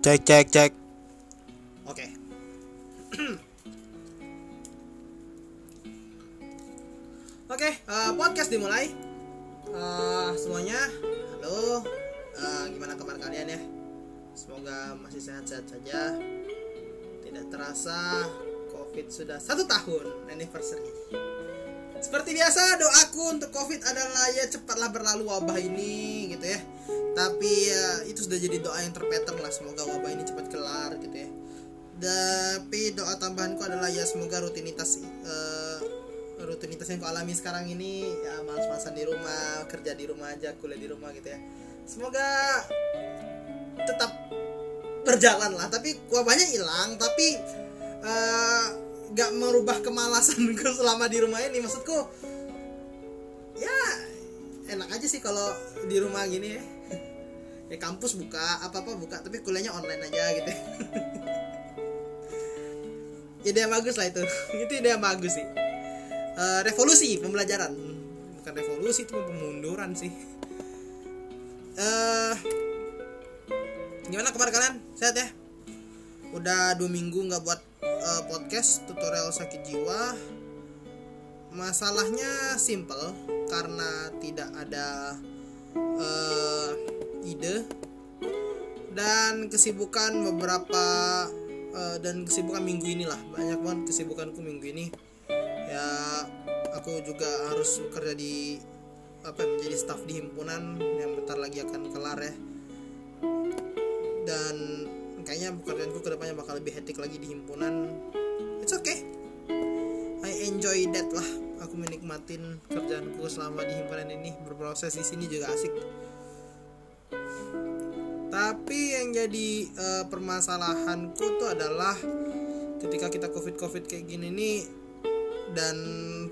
Cek cek cek. Oke. Oke, eh, podcast dimulai. Eh, semuanya, halo. Eh, gimana kabar kalian ya? Semoga masih sehat-sehat saja. Tidak terasa, COVID sudah satu tahun anniversary. Seperti biasa, doaku untuk COVID adalah ya cepatlah berlalu wabah ini, gitu ya. Tapi ya itu sudah jadi doa yang terpattern lah. Semoga wabah ini cepat kelar, gitu ya. Tapi doa tambahanku adalah ya semoga rutinitas eh, rutinitas yang kau alami sekarang ini ya malas-malasan di rumah, kerja di rumah aja, kuliah di rumah gitu ya. Semoga tetap berjalan lah. Tapi wabahnya hilang, tapi eh, nggak merubah kemalasanku selama di rumah ini. Maksudku ya enak aja sih kalau di rumah gini ya. Ya kampus buka, apa-apa buka, tapi kuliahnya online aja gitu. ide yang bagus lah itu. Itu ide yang bagus sih. Eh, revolusi pembelajaran. Bukan revolusi itu pemunduran sih. Eh gimana kabar kalian? Sehat ya? Udah dua minggu nggak buat eh, podcast tutorial sakit jiwa. Masalahnya simple karena tidak ada eh, ide dan kesibukan beberapa eh, dan kesibukan minggu inilah banyak banget kesibukanku minggu ini. Ya aku juga harus bekerja di apa ya, menjadi staff di himpunan yang bentar lagi akan kelar ya. Dan kayaknya pekerjaanku ke depannya bakal lebih hektik lagi di himpunan. It's okay. I enjoy that lah. Aku menikmatin kerjaanku selama di himpunan ini. Berproses di sini juga asik tapi yang jadi eh, permasalahanku tuh adalah ketika kita covid covid kayak gini nih dan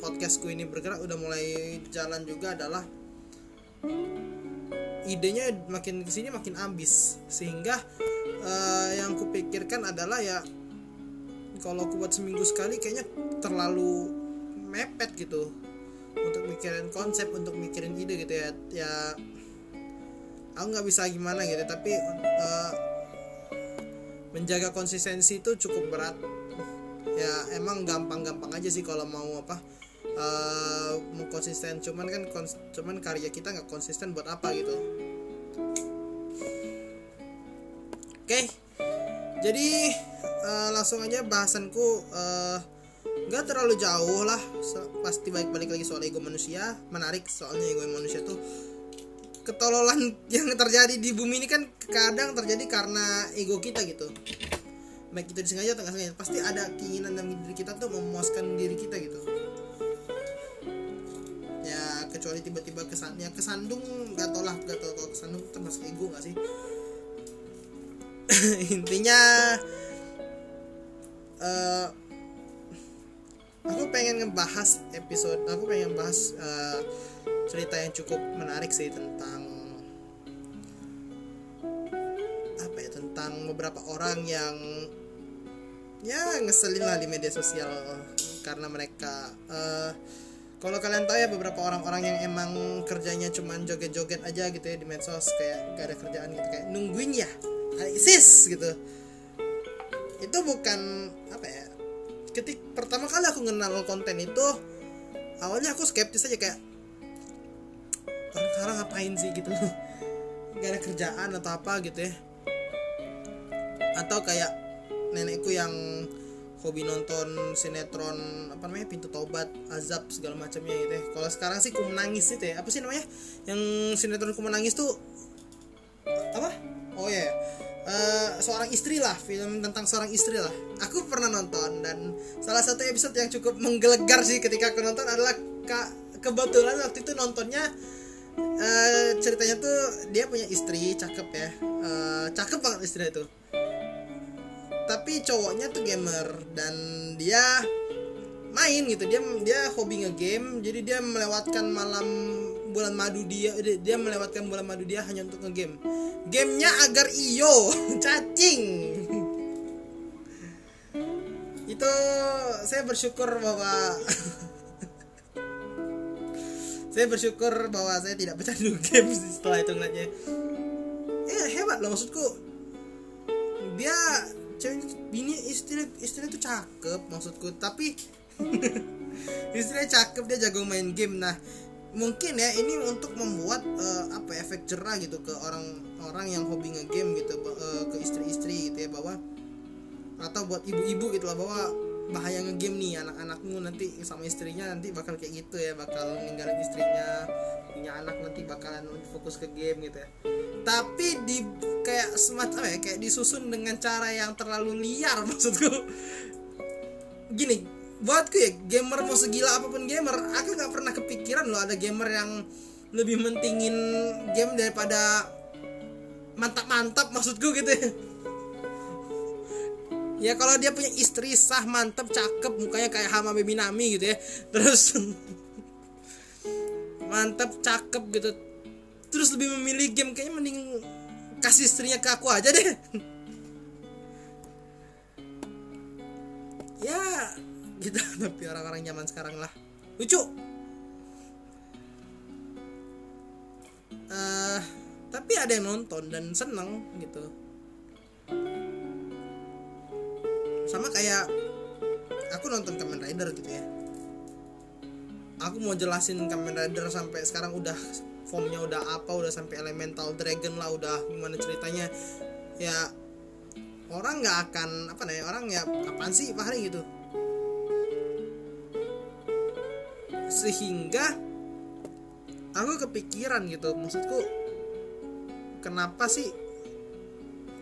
podcastku ini bergerak udah mulai jalan juga adalah idenya makin ke sini makin ambis. Sehingga eh, yang kupikirkan adalah ya kalau aku buat seminggu sekali kayaknya terlalu mepet gitu. Untuk mikirin konsep untuk mikirin ide gitu ya. Ya aku nggak bisa gimana gitu tapi eh, menjaga konsistensi itu cukup berat. Ya emang gampang-gampang aja sih kalau mau apa eh, mau konsisten. Cuman kan kons- cuman karya kita nggak konsisten buat apa gitu. Oke jadi eh, langsung aja bahasanku nggak terlalu jauh lah. Pasti balik-balik lagi soal ego manusia. Menarik soalnya ego manusia tuh ketololan yang terjadi di bumi ini kan kadang terjadi karena ego kita gitu. Baik itu disengaja atau nggak sengaja pasti ada keinginan dalam diri kita tuh memuaskan diri kita gitu. Ya kecuali tiba-tiba kesan ya kesandung gak tau lah gak tau kalau kesandung termasuk ego gak sih? Intinya eh aku pengen ngebahas episode aku pengen bahas eh, cerita yang cukup menarik sih tentang apa ya tentang beberapa orang yang ya ngeselin lah di media sosial karena mereka eh, kalau kalian tahu ya beberapa orang-orang yang emang kerjanya cuman joget-joget aja gitu ya di medsos kayak gak ada kerjaan gitu kayak nungguin ya ISIS gitu. Itu bukan apa ya ketik pertama kali aku kenal konten itu awalnya aku skeptis aja kayak orang-orang ngapain sih gitu? Gak ada kerjaan atau apa gitu ya. Atau kayak nenekku yang hobi nonton sinetron apa namanya pintu tobat azab segala macamnya gitu ya. Kalau sekarang sih ku menangis itu ya. Apa sih namanya? Yang sinetron ku menangis tuh apa? Oh ya Eh, seorang istri lah film tentang seorang istri lah. Aku pernah nonton dan salah satu episode yang cukup menggelegar sih ketika aku nonton adalah ka- kebetulan waktu itu nontonnya eh, ceritanya tuh dia punya istri cakep ya. Eh, cakep banget istri itu. Tapi cowoknya tuh gamer dan dia main gitu. Dia dia hobi ngegame jadi dia melewatkan malam bulan madu dia dia dia melewatkan bulan madu dia hanya untuk ngegame. Gamenya agar iyo cacing. Itu saya bersyukur bahwa saya bersyukur bahwa saya tidak pecandu game setelah itu ngeliatnya. Ya hebat loh maksudku. Dia cewek bini istri istri itu cakep maksudku tapi istrinya cakep dia jago main game. Nah mungkin ya ini untuk membuat uh, apa ya, efek jerah gitu ke orang-orang yang hobi ngegame gitu uh, ke istri-istri gitu ya bahwa atau buat ibu-ibu gitu lah bahwa bahaya ngegame nih anak-anakmu nanti sama istrinya nanti bakal kayak gitu ya bakal ninggalin istrinya punya anak nanti bakalan fokus ke game gitu ya. Tapi di kayak semacam ya kayak disusun dengan cara yang terlalu liar maksudku. Gini buatku ya gamer mau segila apa pun gamer aku nggak pernah kepikiran loh ada gamer yang lebih mentingin game daripada mantap-mantap maksudku gitu ya ya kalau dia punya istri sah mantep cakep mukanya kayak Hama Baby Nami gitu ya. Terus mantep cakep gitu. Terus lebih memilih game kayaknya mending kasih istrinya ke aku aja deh. Ya gitu. Tapi orang-orang zaman sekarang lah. Lucu. Uh, tapi ada yang nonton dan seneng gitu sama kayak aku nonton Kamen Rider gitu ya. Aku mau jelasin Kamen Rider sampai sekarang udah formnya udah apa udah sampai elemental dragon lah udah gimana ceritanya. Ya orang nggak akan apa nih orang ya apaan sih Pak Hari gitu. Sehingga aku kepikiran gitu maksudku kenapa sih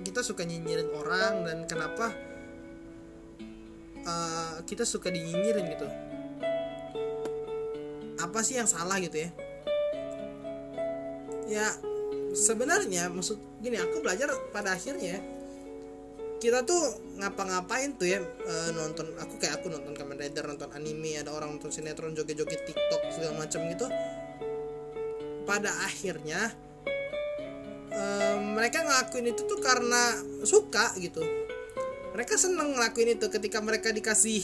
kita suka nyinyirin orang dan kenapa uh, kita suka dinyinyirin gitu. Apa sih yang salah gitu ya? Ya sebenarnya maksud gini aku belajar pada akhirnya kita tuh ngapa-ngapain tuh ya uh, nonton aku kayak aku nonton Kamen Rider nonton anime ada orang nonton sinetron joget-joget TikTok segala macam gitu. Pada akhirnya uh, mereka ngelakuin itu tuh karena suka gitu mereka seneng ngelakuin itu ketika mereka dikasih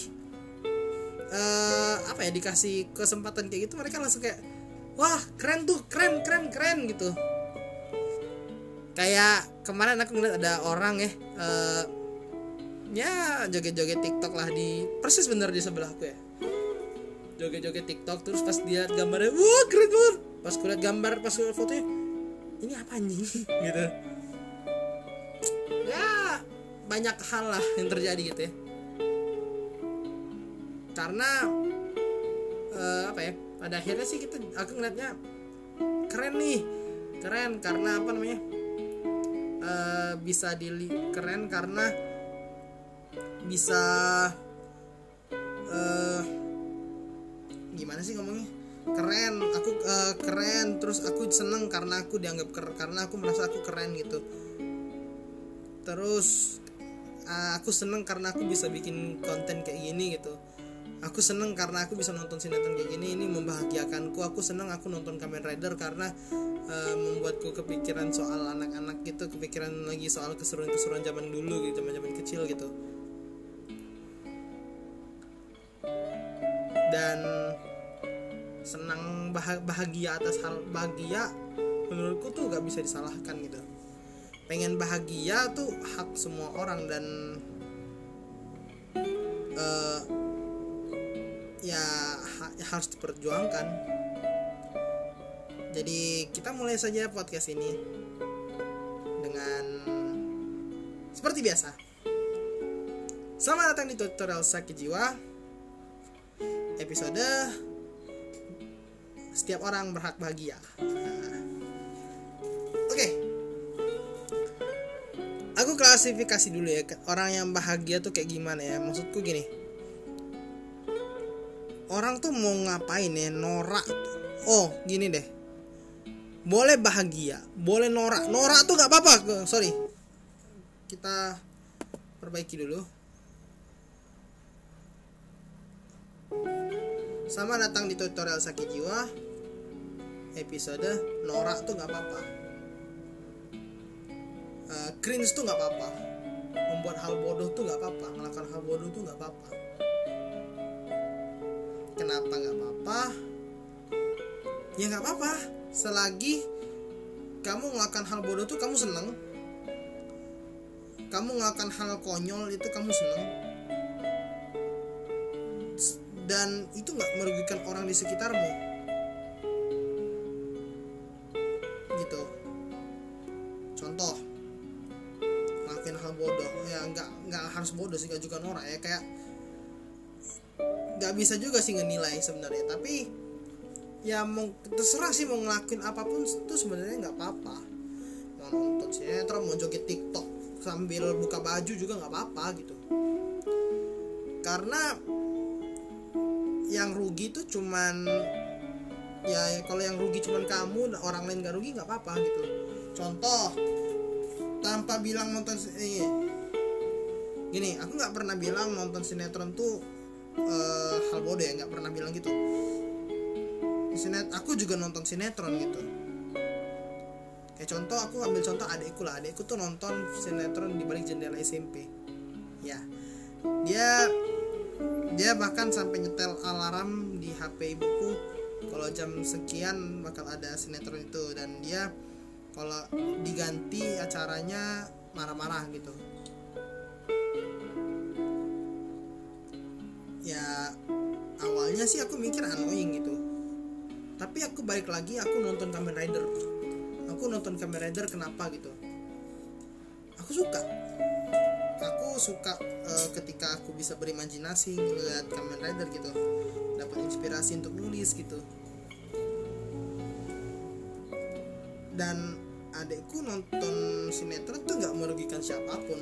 uh, apa ya dikasih kesempatan kayak gitu mereka langsung kayak wah keren tuh keren keren keren gitu. Kayak kemarin aku ngeliat ada orang ya uh, ya joget-joget TikTok lah di persis bener di sebelahku ya. Joget-joget TikTok terus pas dia gambarnya wah keren banget. Pas kulihat gambar pas kulihat fotonya ini apa anjing? Gitu banyak hal lah yang terjadi gitu ya. Karena uh, apa ya pada akhirnya sih kita aku ngeliatnya keren nih. Keren karena apa namanya uh, bisa dili keren karena bisa uh, gimana sih ngomongnya? Keren aku uh, keren terus aku seneng karena aku dianggap keren karena aku merasa aku keren gitu. Terus uh, aku seneng karena aku bisa bikin konten kayak gini gitu. Aku seneng karena aku bisa nonton sinetron kayak gini ini membahagiakanku. Aku seneng aku nonton Kamen Rider karena uh, membuatku kepikiran soal anak-anak gitu kepikiran lagi soal keseruan-keseruan zaman dulu gitu zaman zaman kecil gitu. Dan senang bahagia atas hal bahagia menurutku tuh gak bisa disalahkan gitu pengen bahagia tuh hak semua orang dan uh, ya ha harus diperjuangkan. Jadi kita mulai saja podcast ini dengan seperti biasa. Selamat datang di tutorial sakit jiwa episode setiap orang berhak bahagia klasifikasi dulu ya orang yang bahagia tuh kayak gimana ya? Maksudku gini. Orang tuh mau ngapain ya? Norak oh gini deh. Boleh bahagia boleh norak. Norak tuh nggak apa-apa. Sorry. Kita perbaiki dulu. Sama datang di tutorial sakit jiwa. Episode norak tuh nggak apa-apa uh, cringe tuh nggak apa-apa. Membuat hal bodoh tuh nggak apa-apa. Melakukan hal bodoh tuh nggak apa-apa. Kenapa nggak apa-apa? Ya nggak apa-apa. Selagi kamu melakukan hal bodoh tuh kamu seneng. Kamu melakukan hal konyol itu kamu seneng. Dan itu nggak merugikan orang di sekitarmu. Gitu. Contoh hal bodoh. Ya nggak nggak harus bodoh sih nggak juga norak ya. Kayak nggak bisa juga sih ngenilai sebenarnya. Tapi ya mau terserah sih mau ngelakuin apa pun itu sebenarnya nggak apa-apa. Mau nonton sinetron mau joget tiktok sambil buka baju juga nggak apa-apa gitu. Karena yang rugi itu cuman ya kalau yang rugi cuman kamu orang lain gak rugi nggak apa-apa gitu. Contoh tanpa bilang nonton ini gini aku nggak pernah bilang nonton sinetron tuh uh, hal bodoh ya nggak pernah bilang gitu. Sinet aku juga nonton sinetron gitu. Kayak contoh aku ambil contoh adekku lah. Adekku tuh nonton sinetron di balik jendela SMP ya. Dia dia bahkan sampai nyetel alarm di HP ibuku. Kalau jam sekian bakal ada sinetron itu. Dan dia kalau diganti acaranya marah-marah gitu. Ya awalnya sih aku mikir annoying gitu. Tapi aku balik lagi aku nonton Kamen Rider. Aku nonton Kamen Rider kenapa gitu? Aku suka. Aku suka uh, ketika aku bisa berimajinasi ngeliat Kamen Rider gitu. Dapat inspirasi untuk nulis gitu. Dan adekku nonton sinetron tuh nggak merugikan siapa pun.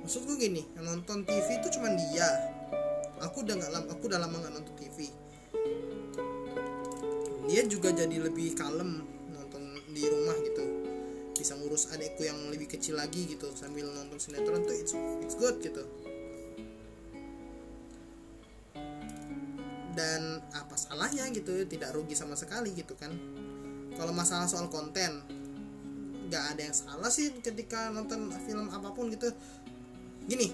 Maksudku gini yang nonton TV itu cuma dia. Aku udah nggak lama aku udah lama nggak nonton TV dia juga jadi lebih kalem nonton di rumah gitu. Bisa ngurus adekku yang lebih kecil lagi gitu sambil nonton sinetron tuh it's, it's good gitu. Dan apa salahnya gitu tidak rugi sama sekali gitu kan. Kalau masalah soal konten nggak ada yang salah sih ketika nonton film apa pun gitu. Gini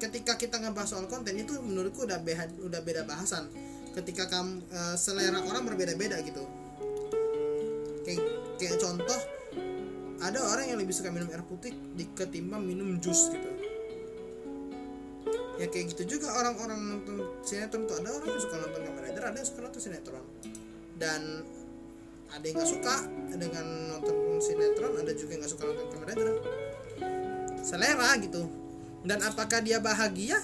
ketika kita ngebahas soal konten itu menurutku udah beda udah beda bahasan. Ketika kamu uh, selera orang berbeda-beda gitu. Kayak kayak contoh ada orang yang lebih suka minum air putih ketimbang minum jus gitu. Ya kayak gitu juga orang-orang nonton sinetron tuh ada orang yang suka nonton Kamen Rider ada yang suka nonton sinetron. Dan ada yang nggak suka dengan nonton sinetron ada juga yang nggak suka nonton Rider selera gitu. Dan apakah dia bahagia?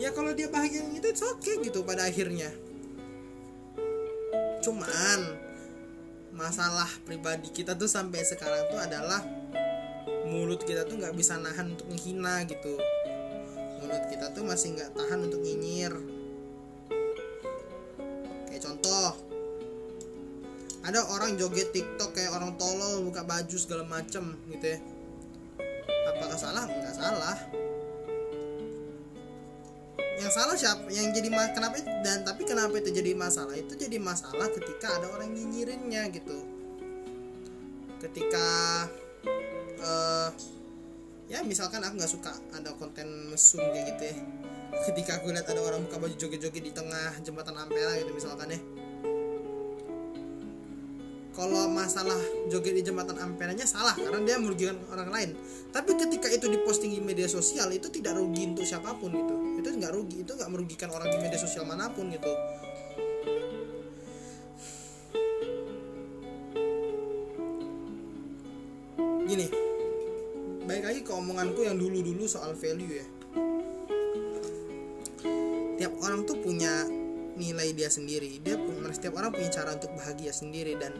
Ya kalau dia bahagia itu it's okay gitu pada akhirnya. Cuman masalah pribadi kita tuh sampai sekarang tuh adalah mulut kita tuh nggak bisa nahan untuk menghina gitu. Mulut kita tuh masih nggak tahan untuk nyinyir ada orang joget TikTok kayak orang tolol buka baju segala macem gitu ya. Apakah salah? Nggak salah. Yang salah siapa? Yang jadi kenapa dan tapi kenapa itu jadi masalah? Itu jadi masalah ketika ada orang nyinyirinnya gitu. Ketika uh, ya misalkan aku nggak suka ada konten mesum kayak gitu ya. Ketika aku lihat ada orang buka baju joget-joget di tengah jembatan Ampera gitu misalkan ya kalau masalah joget di jembatan Amperanya salah karena dia merugikan orang lain. Tapi ketika itu diposting di media sosial itu tidak rugi untuk siapa pun gitu. Itu nggak rugi itu nggak merugikan orang di media sosial mana pun gitu. Gini baik lagi ke omonganku yang dulu-dulu soal value ya. Tiap orang tuh punya nilai dia sendiri. Dia setiap orang punya cara untuk bahagia sendiri dan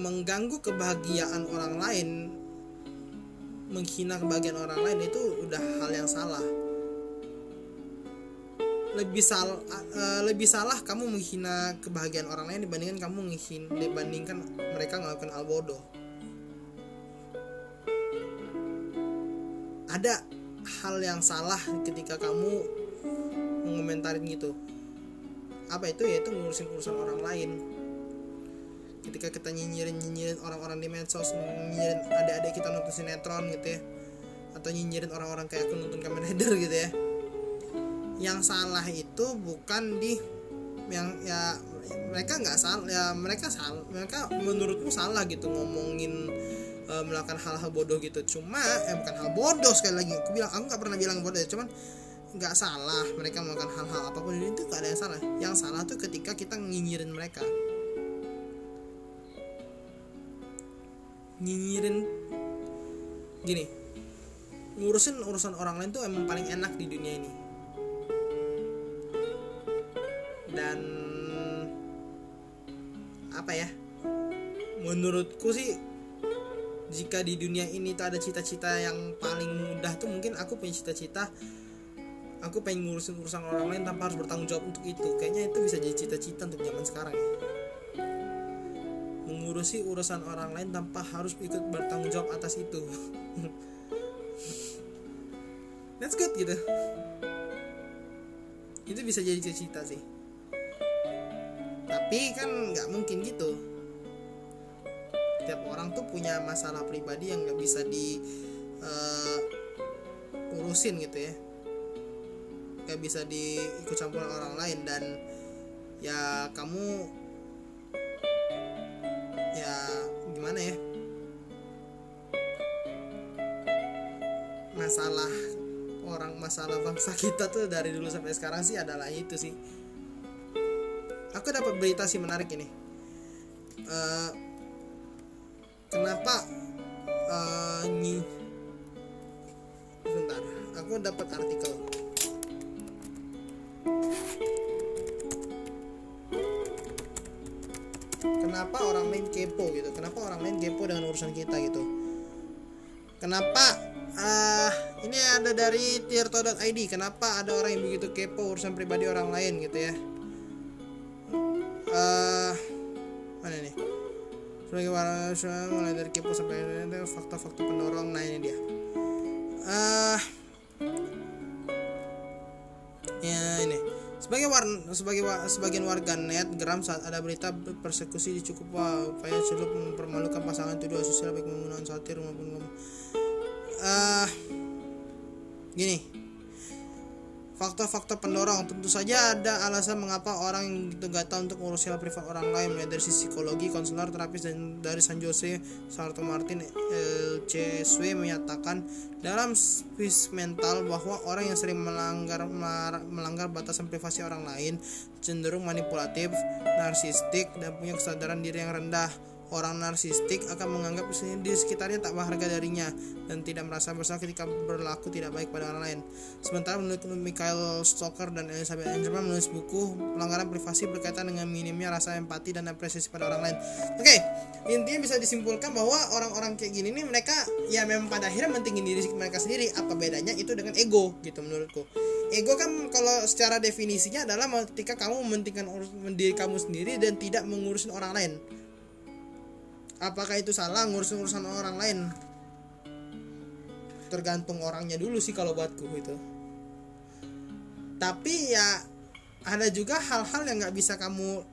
mengganggu kebahagiaan orang lain menghina kebahagiaan orang lain itu udah hal yang salah. Lebih salah uh, lebih salah kamu menghina kebahagiaan orang lain dibandingkan kamu menghin dibandingkan mereka ngelakuin hal bodoh. Ada hal yang salah ketika kamu mengomentarin gitu apa itu? Yaitu ngurusin urusan orang lain. Ketika kita nyinyirin nyinyirin orang-orang di medsos nyinyirin adik-adik kita nonton sinetron gitu ya. Atau nyinyirin orang-orang kayak aku nonton Kamen Rider gitu ya. Yang salah itu bukan di yang ya mereka nggak salah ya mereka salah mereka menurutmu salah gitu ngomongin uh, melakukan hal-hal bodoh gitu. Cuma eh bukan hal bodoh sekali lagi. Aku bilang aku nggak pernah bilang bodoh ya cuman nggak salah mereka melakukan hal-hal apa pun. Itu gak ada yang salah. Yang salah tuh ketika kita nyinyirin mereka. Nyinyirin gini ngurusin urusan orang lain tuh emang paling enak di dunia ini. Dan apa ya menurutku sih jika di dunia ini tuh ada cita-cita yang paling mudah tuh mungkin aku punya cita-cita aku pengen ngurusin urusan orang lain tanpa harus bertanggung jawab untuk itu. Kayaknya itu bisa jadi cita-cita untuk zaman sekarang. Ya mengurusi urusan orang lain tanpa harus ikut bertanggung jawab atas itu. That's good gitu. Itu bisa jadi cita-cita sih. Tapi kan nggak mungkin gitu. Tiap orang tuh punya masalah pribadi yang nggak bisa di uh, urusin gitu ya nggak bisa diikut campur orang lain dan ya kamu ya gimana ya? Masalah orang masalah bangsa kita tuh dari dulu sampai sekarang sih adalah itu sih. Aku dapat berita sih menarik ini. Uh, kenapa uh, nyi sebentar aku dapat artikel kenapa orang lain kepo gitu? Kenapa orang lain kepo dengan urusan kita gitu? Kenapa uh, ini ada dari tirto.id kenapa ada orang yang begitu kepo urusan pribadi orang lain gitu ya? Uh, mana nih sebagai warga mulai dari kepo sampai fakta-fakta pendorong. Nah ini dia. Uh, sebagai sebagian warga net geram saat ada berita persekusi di cukup upaya celup mempermalukan pasangan itu dua sosial baik menggunakan satir maupun uh, gini faktor-faktor pendorong. Tentu saja ada alasan mengapa orang yang gatal untuk ngurus hal privat orang lain mulai dari sisi psikologi, konselor, terapis dan dari San Jose, Sarto Martin, LCSW menyatakan dalam space mental bahwa orang yang sering melanggar melanggar batasan privasi orang lain cenderung manipulatif, narsistik dan punya kesadaran diri yang rendah Orang narsistik akan menganggap di sekitarnya tak berharga darinya dan tidak merasa bersalah ketika berlaku tidak baik pada orang lain. Sementara menurut Michael Stoker dan Elizabeth Angelman menulis buku pelanggaran privasi berkaitan dengan minimnya rasa empati dan apresiasi pada orang lain. Oke, okay, intinya bisa disimpulkan bahwa orang-orang kayak gini nih mereka ya memang pada akhirnya mentingin diri mereka sendiri. Apa bedanya itu dengan ego gitu menurutku. Ego kan kalau secara definisinya adalah ketika kamu mementingkan diri kamu sendiri dan tidak mengurusin orang lain apakah itu salah ngurusin urusan orang lain? Tergantung orangnya dulu sih kalau buatku itu tapi ya ada juga hal-hal yang nggak bisa kamu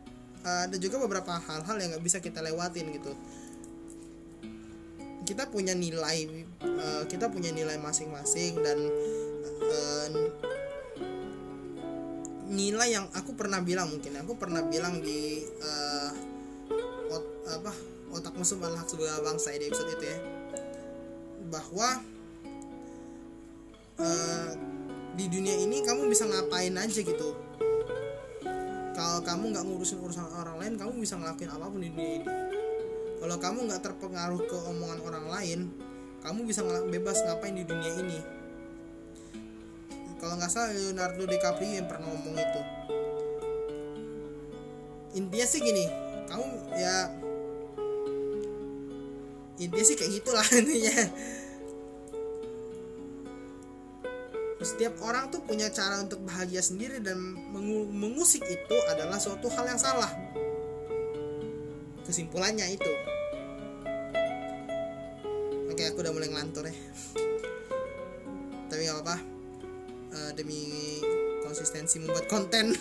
ada juga beberapa hal-hal yang nggak bisa kita lewatin gitu. Kita punya nilai uh, kita punya nilai masing-masing dan uh, nilai yang aku pernah bilang mungkin aku pernah bilang di uh, musuh malah sebuah bangsa di episode itu ya. Bahwa uh, di dunia ini kamu bisa ngapain aja gitu. Kalau kamu nggak ngurusin urusan orang lain kamu bisa ngelakuin apa pun di dunia ini. Kalau kamu nggak terpengaruh ke omongan orang lain kamu bisa bebas ngapain di dunia ini. Kalau nggak salah Leonardo DiCaprio yang pernah ngomong itu. Intinya sih gini kamu ya intinya sih kayak gitulah intinya. Setiap orang tuh punya cara untuk bahagia sendiri dan mengusik itu adalah suatu hal yang salah. Kesimpulannya itu. Oke aku udah mulai ngelantur ya. Tapi gak apa uh, demi konsistensi membuat konten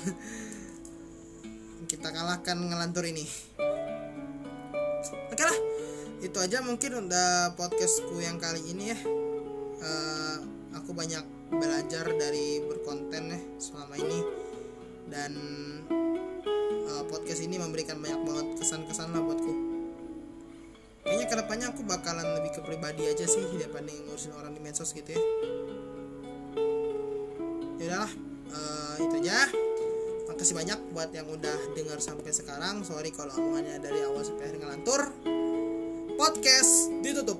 kita kalahkan ngelantur ini itu aja mungkin udah podcastku yang kali ini ya. Uh, aku banyak belajar dari berkonten ya selama ini. Dan uh, podcast ini memberikan banyak banget kesan-kesan lah buatku. Kayaknya ke depannya aku bakalan lebih ke pribadi aja sih daripada ngurusin orang di medsos gitu ya. Ya udahlah eh, itu aja. Makasih banyak buat yang udah dengar sampai sekarang. Sorry kalau omongannya dari awal sampai akhir ngelantur podcast ditutup